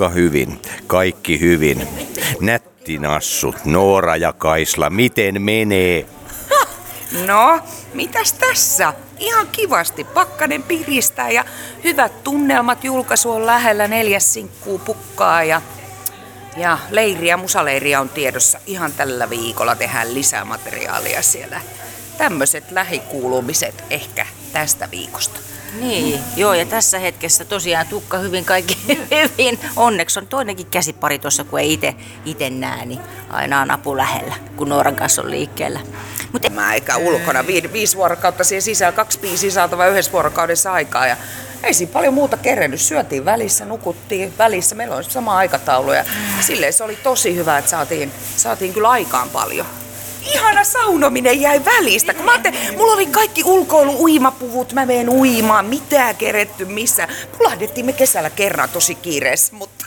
Tukka hyvin, kaikki hyvin. Nättinassut, Noora ja Kaisla, miten menee? No, mitäs tässä? Ihan kivasti. Pakkanen piristää ja hyvät tunnelmat. Julkaisu on lähellä, neljäs sinkkuu pukkaa ja, ja leiriä, musaleiriä on tiedossa. Ihan tällä viikolla tehdään lisää materiaalia siellä. Tämmöiset lähikuulumiset ehkä tästä viikosta. Niin, joo, ja tässä hetkessä tosiaan tukka hyvin, kaikki hyvin. Onneksi on toinenkin käsipari tuossa, kun ei itse ite näe, niin aina on apu lähellä, kun Nooran kanssa on liikkeellä. Mutta mä eikä ulkona vi- viisi vuorokautta siihen sisään, kaksi biisiä saatava yhdessä vuorokaudessa aikaa ja ei siinä paljon muuta kerennyt. Syötiin välissä, nukuttiin välissä, meillä on sama aikataulu ja silleen se oli tosi hyvä, että saatiin, saatiin kyllä aikaan paljon. Ihana saunominen jäi välistä, kun mä ajattelin, mulla oli kaikki ulkoilu uimapuvut, mä menen uimaan, mitään keretty missä. Pulahdettiin me kesällä kerran tosi kiireessä, mutta,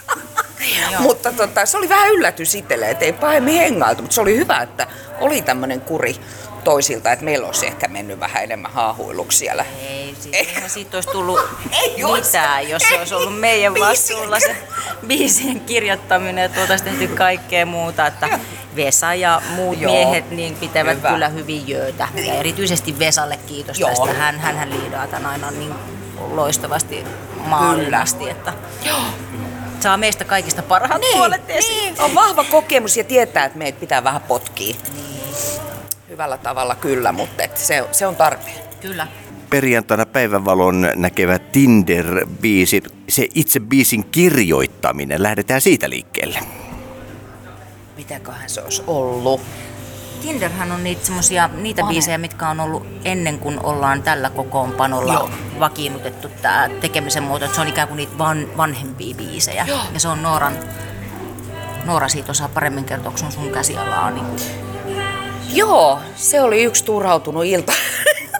mutta tota, se oli vähän yllätys itselle, että ei pahemmin hengailtu, mutta se oli hyvä, että oli tämmöinen kuri toisilta, että meillä olisi ehkä mennyt vähän enemmän haahuiluksi siellä. Ei, siis eihän siitä olisi tullut Ei mitään, jos se Ei. olisi ollut meidän Biisin- vastuulla se biisien kirjoittaminen, että oltaisiin tehty kaikkea muuta. Että Vesa ja muut Joo. miehet niin pitävät Hyvä. kyllä hyvin jöötä. Ja erityisesti Vesalle kiitos Joo. tästä. Hän, hänhän liidaa tämän aina niin loistavasti maaliin asti, että saa meistä kaikista parhaat puolet esiin. niin, on vahva kokemus ja tietää, että meitä pitää vähän potkia. Hyvällä tavalla kyllä, mutta et se, se on tarpeen. Kyllä. Perjantaina päivänvalon näkevä Tinder-biisi, se itse biisin kirjoittaminen, lähdetään siitä liikkeelle. Mitäköhän se olisi ollut? Tinderhän on niitä, semmosia, niitä biisejä, mitkä on ollut ennen kuin ollaan tällä kokoonpanolla Joo. vakiinnutettu tämä tekemisen muoto. Se on ikään kuin niitä van, vanhempia biisejä. Joo. Ja se on Nooran, Noora siitä osaa paremmin kertoa, kun on sun käsialaa. Niin Joo, se oli yksi turhautunut ilta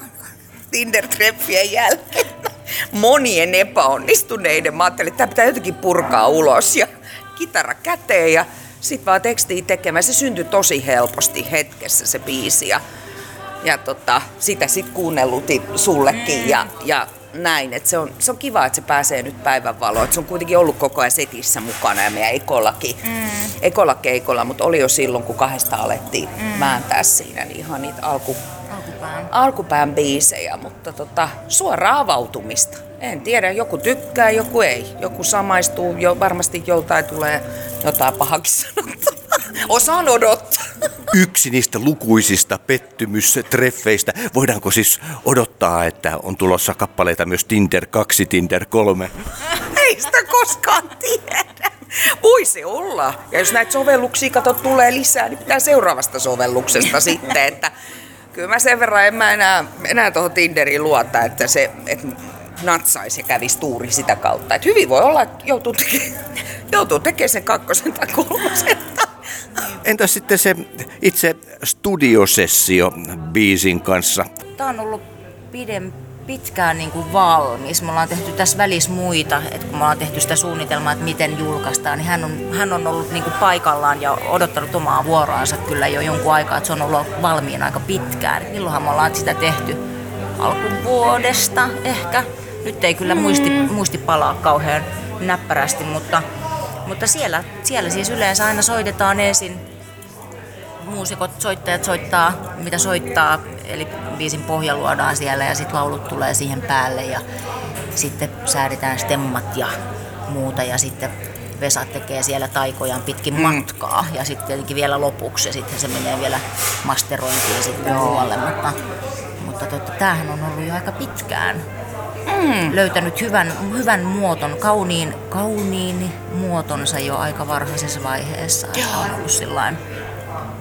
Tinder-treffien jälkeen. Monien epäonnistuneiden. Mä ajattelin, että tämä pitää jotenkin purkaa ulos ja kitara käteen ja sitten vaan tekstiä tekemään. Se syntyi tosi helposti hetkessä se biisi ja, ja tota, sitä sitten kuunnellutin sullekin ja, ja näin. Et se, on, se on kiva, että se pääsee nyt päivänvaloon. Et se on kuitenkin ollut koko ajan setissä mukana ja meidän ekollakin, mm. ekolla keikolla, mutta oli jo silloin, kun kahdesta alettiin mm. vääntää siinä, niin ihan niitä alku, alkupään. alkupään biisejä, mutta tota, suoraa avautumista. En tiedä, joku tykkää, joku ei. Joku samaistuu, jo, varmasti joltain tulee jotain pahakin sanottua. Osaan odottaa. Yksi niistä lukuisista pettymystreffeistä. Voidaanko siis odottaa, että on tulossa kappaleita myös Tinder 2, Tinder 3? Ei sitä koskaan tiedä. Voi se olla. Ja jos näitä sovelluksia kato tulee lisää, niin pitää seuraavasta sovelluksesta sitten, että kyllä mä sen verran en mä enää, enää tuohon Tinderiin luota, että se että natsaisi ja kävisi tuuri sitä kautta. Et hyvin voi olla, että joutuu tekemään, joutuu tekemään sen kakkosen tai kolmosen. Entäs sitten se itse studiosessio biisin kanssa? Tämä on ollut pidem, pitkään niin kuin valmis. Me ollaan tehty tässä välissä muita, että kun me ollaan tehty sitä suunnitelmaa, että miten julkaistaan, niin hän on, hän on ollut niin kuin paikallaan ja odottanut omaa vuoroansa kyllä jo jonkun aikaa, että se on ollut valmiina aika pitkään. Et milloinhan me ollaan sitä tehty? Alkuvuodesta ehkä. Nyt ei kyllä muisti, muisti palaa kauhean näppärästi, mutta, mutta siellä, siellä siis yleensä aina soitetaan ensin muusikot, soittajat soittaa, mitä soittaa, eli biisin pohja luodaan siellä ja sitten laulut tulee siihen päälle ja sitten säädetään stemmat ja muuta. Ja sitten Vesa tekee siellä taikojaan pitkin matkaa. Ja sitten tietenkin vielä lopuksi ja sitten se menee vielä masterointiin sitten muualle, mutta, mutta totta, tämähän on ollut jo aika pitkään. Mm. löytänyt hyvän, hyvän muoton, kauniin, kauniin muotonsa jo aika varhaisessa vaiheessa. Että on ollut sillain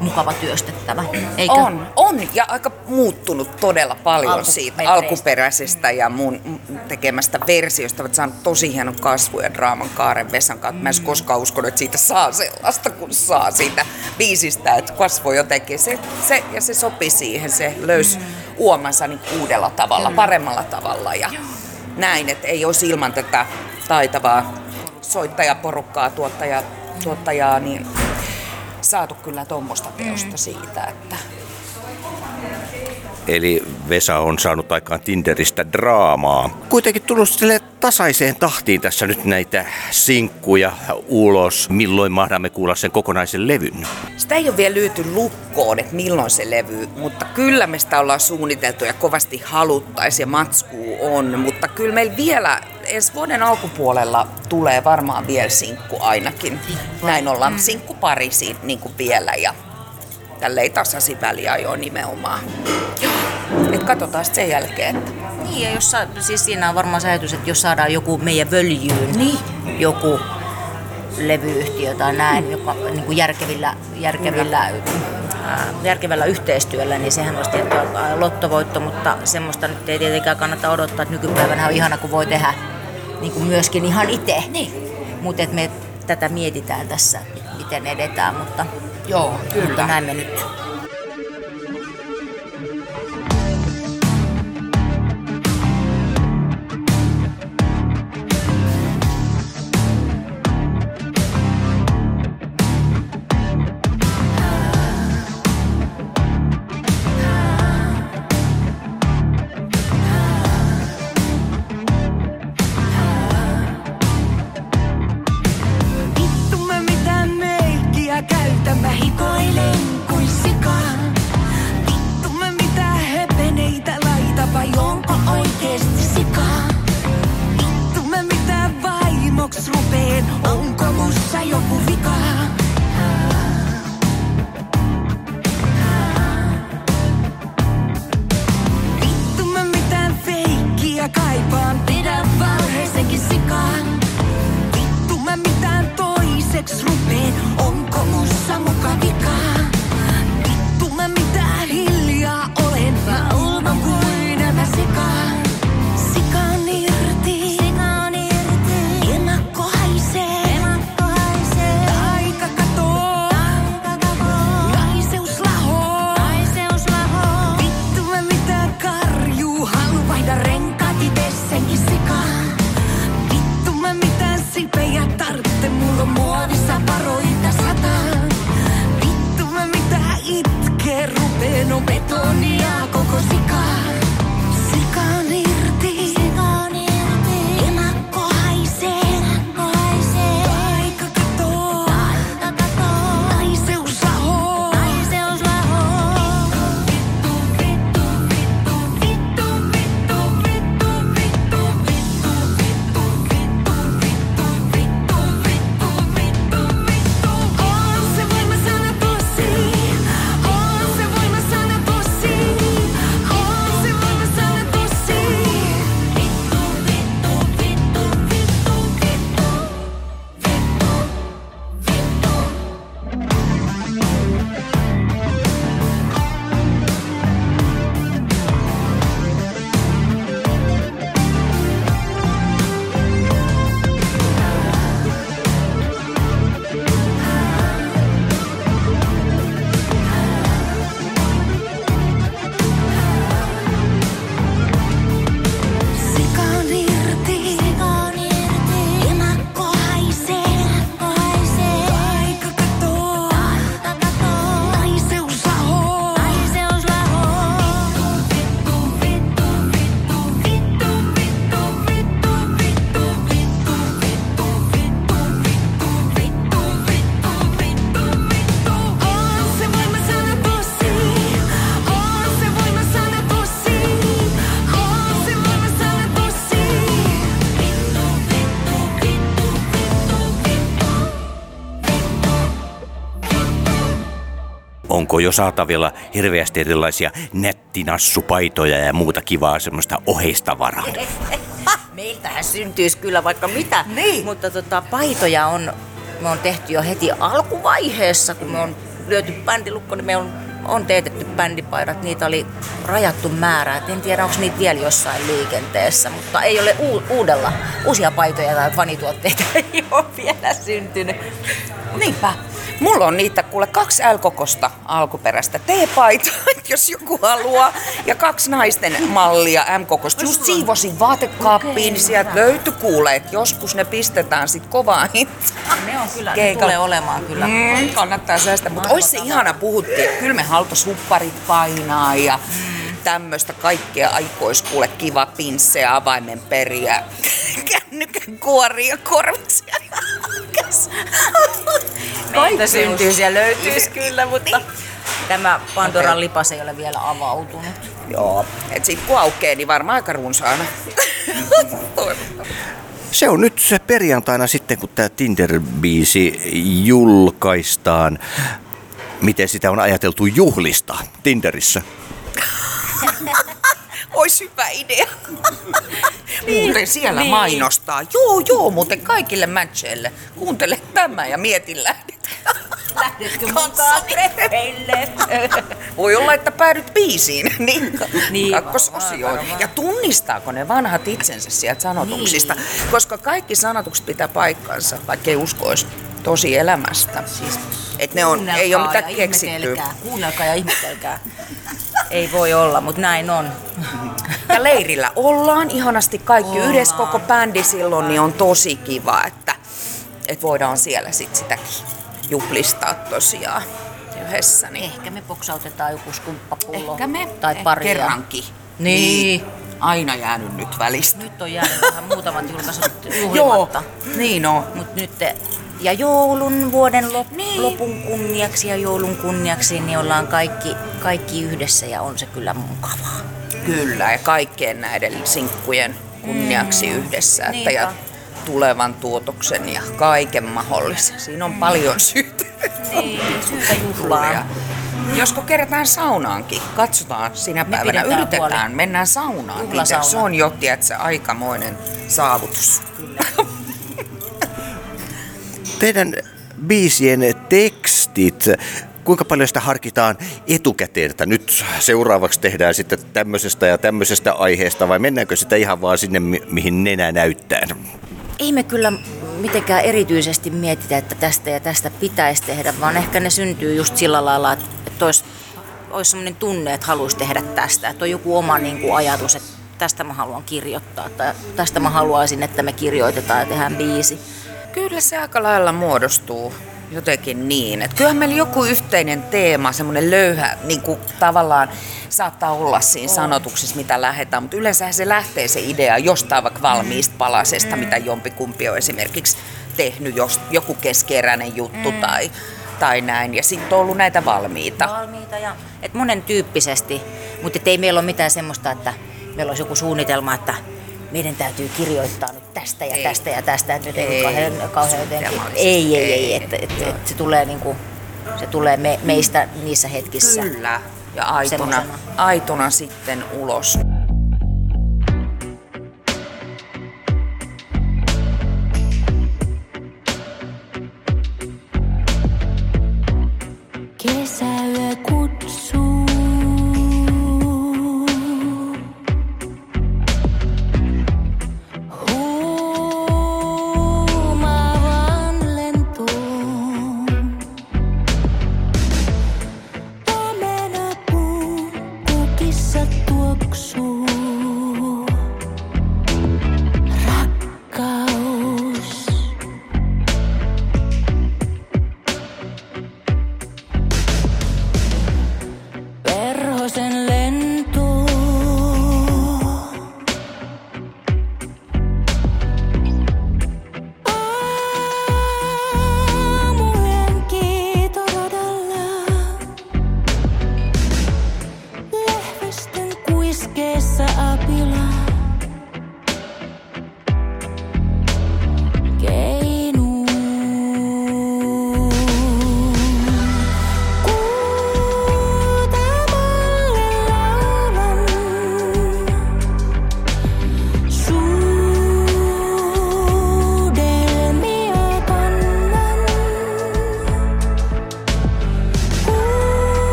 mukava työstettävä. Eikö? On, on. Ja aika muuttunut todella paljon siitä Alkumetreistä. alkuperäisestä ja mun tekemästä versiosta. Olet saanut tosi hienon kasvu ja draaman kaaren Vesan kautta. Mä en mm. koskaan uskonut, että siitä saa sellaista, kun saa siitä biisistä, että kasvoi jotenkin. Se, se, ja se sopi siihen, se löysi mm. uomansa niin uudella tavalla, paremmalla tavalla. Ja näin, että ei olisi ilman tätä taitavaa soittajaporukkaa, tuottaja, tuottajaa, niin saatu kyllä tuommoista teosta siitä, että Eli Vesa on saanut aikaan Tinderistä draamaa. Kuitenkin tullut sille tasaiseen tahtiin tässä nyt näitä sinkkuja ulos. Milloin mahdamme kuulla sen kokonaisen levyn? Sitä ei ole vielä lyyty lukkoon, että milloin se levy, mutta kyllä me sitä ollaan suunniteltu ja kovasti haluttaisiin ja matskuu on. Mutta kyllä meillä vielä ensi vuoden alkupuolella tulee varmaan vielä sinkku ainakin. Näin ollaan sinkku parisi niin kuin vielä ja tälleen tasaisin väliajoin nimenomaan. Joo. Et katsotaan sitten sen jälkeen. Että... Niin, ja jos, sa- siis siinä on varmaan se ajatus, että jos saadaan joku meidän völjyyn, Niin. joku levyyhtiö tai näin, joka niin kuin järkevillä, järkevillä, ää, järkevällä yhteistyöllä, niin sehän olisi tietty lottovoitto, mutta semmoista nyt ei tietenkään kannata odottaa, että nykypäivänä on ihana, kun voi tehdä niin kuin myöskin ihan itse. Niin. Mutta me tätä mietitään tässä, miten edetään, mutta, Joo, mutta kyllä. näin me nyt Onko jo saatavilla hirveästi erilaisia nettinassupaitoja ja muuta kivaa semmoista oheistavaraa? Meiltähän syntyisi kyllä vaikka mitä, Niin. mutta tota, paitoja on, me on tehty jo heti alkuvaiheessa, kun me on lyöty bändilukko, niin me on, on teetetty bändipaidat. Niitä oli rajattu määrä. Et en tiedä, onko niitä vielä jossain liikenteessä, mutta ei ole uu, uudella. Uusia paitoja tai fanituotteita ei ole vielä syntynyt. Niinpä. Mulla on niitä kuule kaksi L-kokosta alkuperäistä T-paitaa, jos joku haluaa, ja kaksi naisten mallia M-kokosta. Just siivosin vaatekaappiin, niin sieltä löytyi kuule, että joskus ne pistetään sit kovaa hintaan. Ne on kyllä, ne Keikalla. tulee olemaan kyllä. Mm, kannattaa säästää, mutta olisi se ihana puhuttiin, että kyllä me hupparit painaa ja tämmöistä kaikkea aikoiskuule kiva pinsse ja avaimen periä, kännykän kuoria korvisia. Meiltä syntyisi ja löytyisi kyllä, mutta tämä Pandoran lipas ei ole vielä avautunut. Joo, et sit kun aukeaa, niin varmaan aika runsaana. Se on nyt se perjantaina sitten, kun tämä Tinder-biisi julkaistaan. Miten sitä on ajateltu juhlista Tinderissä? Ois hyvä idea. Muuten siellä niin. mainostaa. Joo, joo, muuten kaikille matcheille. Kuuntele tämä ja mieti lähdet. Lähdetkö mukaan treffeille? Voi olla, että päädyt biisiin. Niin, Niin, kakkososioon. Ja tunnistaako ne vanhat itsensä sieltä sanotuksista? Niin. Koska kaikki sanotukset pitää paikkansa, vaikka ei uskoisi tosi elämästä. Siis, Et ne on, ei ole mitään ja keksitty. ihmetelkää. Kuunnelkaa ja ihmetelkää. ei voi olla, mutta näin on. Ja leirillä ollaan ihanasti kaikki Ollaan. yhdessä koko bändi silloin, niin on tosi kiva, että, että voidaan siellä sit sitäkin juhlistaa tosiaan yhdessä. Niin. Ehkä me poksautetaan joku skumppapullo. Ehkä me Tai pari. kerrankin. Niin. Aina jäänyt nyt välistä. Nyt on jäänyt vähän muutamat julkaisut juhlimatta. niin on. Mut nyt te, ja joulun vuoden lop, niin. lopun kunniaksi ja joulun kunniaksi, niin ollaan kaikki, kaikki yhdessä ja on se kyllä mukavaa. Kyllä, ja kaikkien näiden sinkkujen kunniaksi mm. yhdessä. Että Niinpä. ja tulevan tuotoksen ja kaiken mahdollisen. Siinä on paljon syytä. Niin, syytä juhlaan. Josko kerätään saunaankin, katsotaan sinä Me päivänä, yritetään, huoli. mennään saunaan. Juhlasauna. Niitä. Se on jo, se aikamoinen saavutus. Teidän biisien tekstit, kuinka paljon sitä harkitaan etukäteen, että nyt seuraavaksi tehdään sitten tämmöisestä ja tämmöisestä aiheesta vai mennäänkö sitä ihan vaan sinne, mi- mihin nenä näyttää? Ei me kyllä mitenkään erityisesti mietitä, että tästä ja tästä pitäisi tehdä, vaan ehkä ne syntyy just sillä lailla, että olisi, olisi sellainen tunne, että haluaisi tehdä tästä. Että on joku oma niin kuin, ajatus, että tästä mä haluan kirjoittaa tai tästä mä haluaisin, että me kirjoitetaan ja tehdään biisi. Kyllä se aika lailla muodostuu jotenkin niin. Että kyllähän meillä joku yhteinen teema, semmoinen löyhä, niin kuin tavallaan saattaa olla siinä sanotuksessa, mitä lähdetään, mutta yleensähän se lähtee se idea jostain vaikka valmiista palasesta, mitä jompikumpi on esimerkiksi tehnyt, jos joku keskeräinen juttu tai, tai näin. Ja sitten on ollut näitä valmiita. Valmiita ja et monen tyyppisesti, mutta ei meillä ole mitään semmoista, että meillä olisi joku suunnitelma, että meidän täytyy kirjoittaa nyt tästä ja Ei. tästä ja tästä, että nyt ei, Ei. kauhean, kauhean jotenkin, ei, ei, ei, Ei. että et, et, se tulee niinku, se tulee me, meistä niissä hetkissä. Kyllä. Ja aitona, Semmosena. aitona sitten ulos.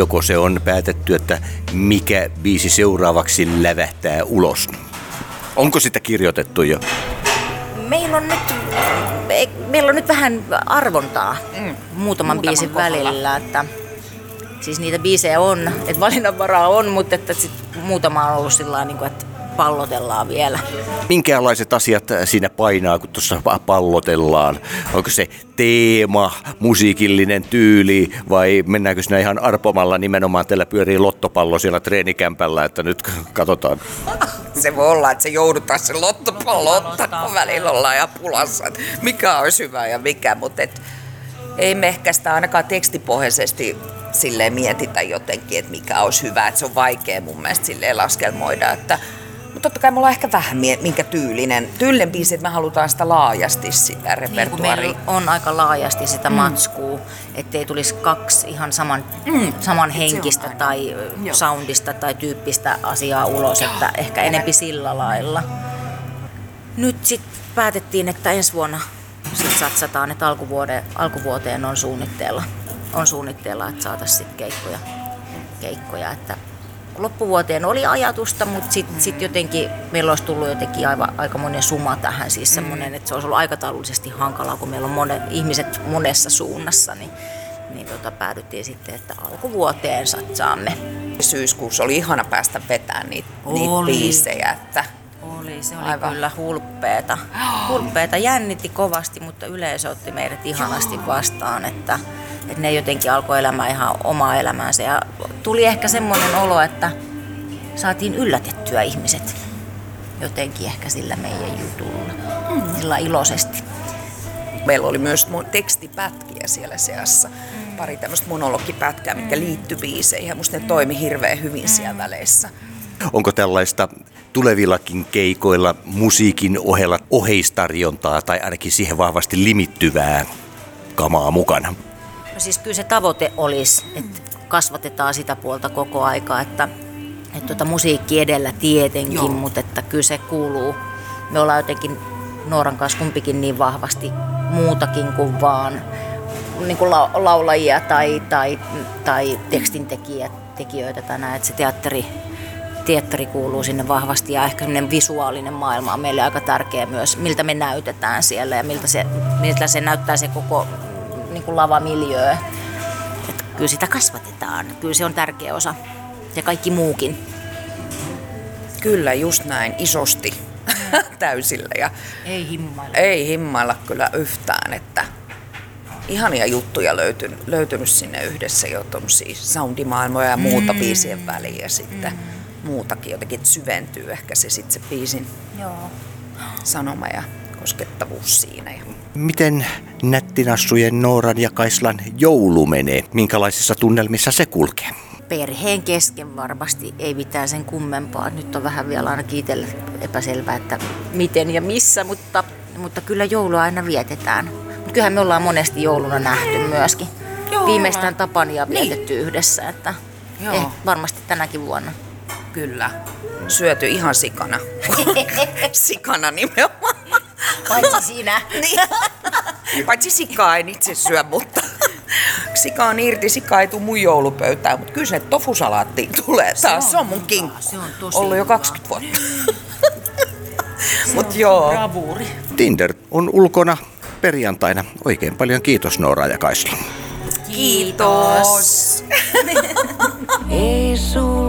Joko se on päätetty, että mikä biisi seuraavaksi lävähtää ulos? Onko sitä kirjoitettu jo? Meillä on nyt, ei- meillä on nyt vähän arvontaa mm. muutaman Muutaman biisin kohdalla. välillä. Että, siis niitä biisejä on, että valinnanvaraa on, mutta että sit muutama on ollut sillä niin kuin, että pallotellaan vielä. Minkälaiset asiat siinä painaa, kun tuossa pallotellaan? Onko se teema, musiikillinen tyyli vai mennäänkö sinä ihan arpomalla nimenomaan? Teillä pyörii lottopallo siellä treenikämpällä, että nyt katsotaan. Se voi olla, että se joudutaan se lottopallo ottaa, kun välillä ollaan ja pulassa, että mikä olisi hyvä ja mikä, mutta et, ei me ehkä sitä ainakaan tekstipohjaisesti silleen mietitä jotenkin, että mikä olisi hyvä, että se on vaikea mun mielestä silleen laskelmoida, että totta kai me ollaan ehkä vähän mie- minkä tyylinen, tyylinen biisi, että me halutaan sitä laajasti sitä Niin repertuaria. meillä on aika laajasti sitä mm. matskua, ettei tulisi kaksi ihan saman, mm. saman henkistä tai Joo. soundista tai tyyppistä asiaa ulos, että ehkä enempi sillä lailla. Nyt sitten päätettiin, että ensi vuonna sit satsataan, että alkuvuoteen, alkuvuoteen on suunnitteilla, on suunnitteilla että saataisiin keikkoja, keikkoja. Että loppuvuoteen oli ajatusta, mutta sitten sit jotenkin meillä olisi tullut jotenkin aivan, aika monen suma tähän, siis semmoinen, että se olisi ollut aikataulullisesti hankalaa, kun meillä on mone, ihmiset monessa suunnassa, niin, niin tota, päädyttiin sitten, että alkuvuoteen satsaamme. Syyskuussa oli ihana päästä vetämään niitä, niitä biisejä, että Oli, se oli. Aivan. kyllä hulppeeta. Hulppeeta jännitti kovasti, mutta yleisö otti meidät ihanasti vastaan, että, että ne jotenkin alkoi elämään ihan omaa elämäänsä. Ja tuli ehkä semmoinen olo, että saatiin yllätettyä ihmiset jotenkin ehkä sillä meidän jutulla. Sillä iloisesti. meillä oli myös tekstipätkiä siellä seassa. Pari tämmöistä monologipätkää, mitkä liittyi biiseihin ja musta ne toimi hirveän hyvin siellä väleissä. Onko tällaista tulevillakin keikoilla musiikin ohella oheistarjontaa tai ainakin siihen vahvasti limittyvää kamaa mukana? Siis kyllä se tavoite olisi, että kasvatetaan sitä puolta koko aikaa, että, että tuota musiikki edellä tietenkin, Joo. mutta että kyllä se kuuluu. Me ollaan jotenkin Nooran kanssa kumpikin niin vahvasti muutakin kuin vaan niin kuin lau- laulajia tai, tai, tai tekstintekijöitä tai näin, että se teatteri, teatteri kuuluu sinne vahvasti ja ehkä semmoinen visuaalinen maailma on meille aika tärkeä myös, miltä me näytetään siellä ja miltä se, miltä se näyttää se koko niin kuin lavamiljöö. Että kyllä sitä kasvatetaan, kyllä se on tärkeä osa ja kaikki muukin. Kyllä, just näin, isosti, täysillä ja Ei himmailla. ei himmailla kyllä yhtään, että ihania juttuja löytynyt, löytynyt sinne yhdessä jo tommosia soundimaailmoja ja muuta biisien väliin ja sitten muutakin jotenkin että syventyy ehkä se sitten se biisin Joo. sanoma ja koskettavuus siinä. Ja Miten nättinassujen Nooran ja Kaislan joulu menee? Minkälaisissa tunnelmissa se kulkee? Perheen kesken varmasti ei mitään sen kummempaa. Nyt on vähän vielä ainakin itselle epäselvää, että miten ja missä, mutta, mutta kyllä joulua aina vietetään. Mutta kyllähän me ollaan monesti jouluna nähty myöskin. Joo, Viimeistään. Tapania vietetty yhdessä, että Joo. eh, varmasti tänäkin vuonna. kyllä, syöty ihan sikana. sikana nimenomaan. Paitsi sinä. Niin. Paitsi sikaa en itse syö, mutta sika on irti, sika ei tule mun joulupöytään, mutta kyllä se tofusalaatti tulee taas. Se on, mun kinkku. Se on tosi Ollut jo hyvä. 20 vuotta. Mutta joo, Bravuuri. Tinder on ulkona perjantaina. Oikein paljon kiitos Noora ja Kaisla. kiitos. Ei sun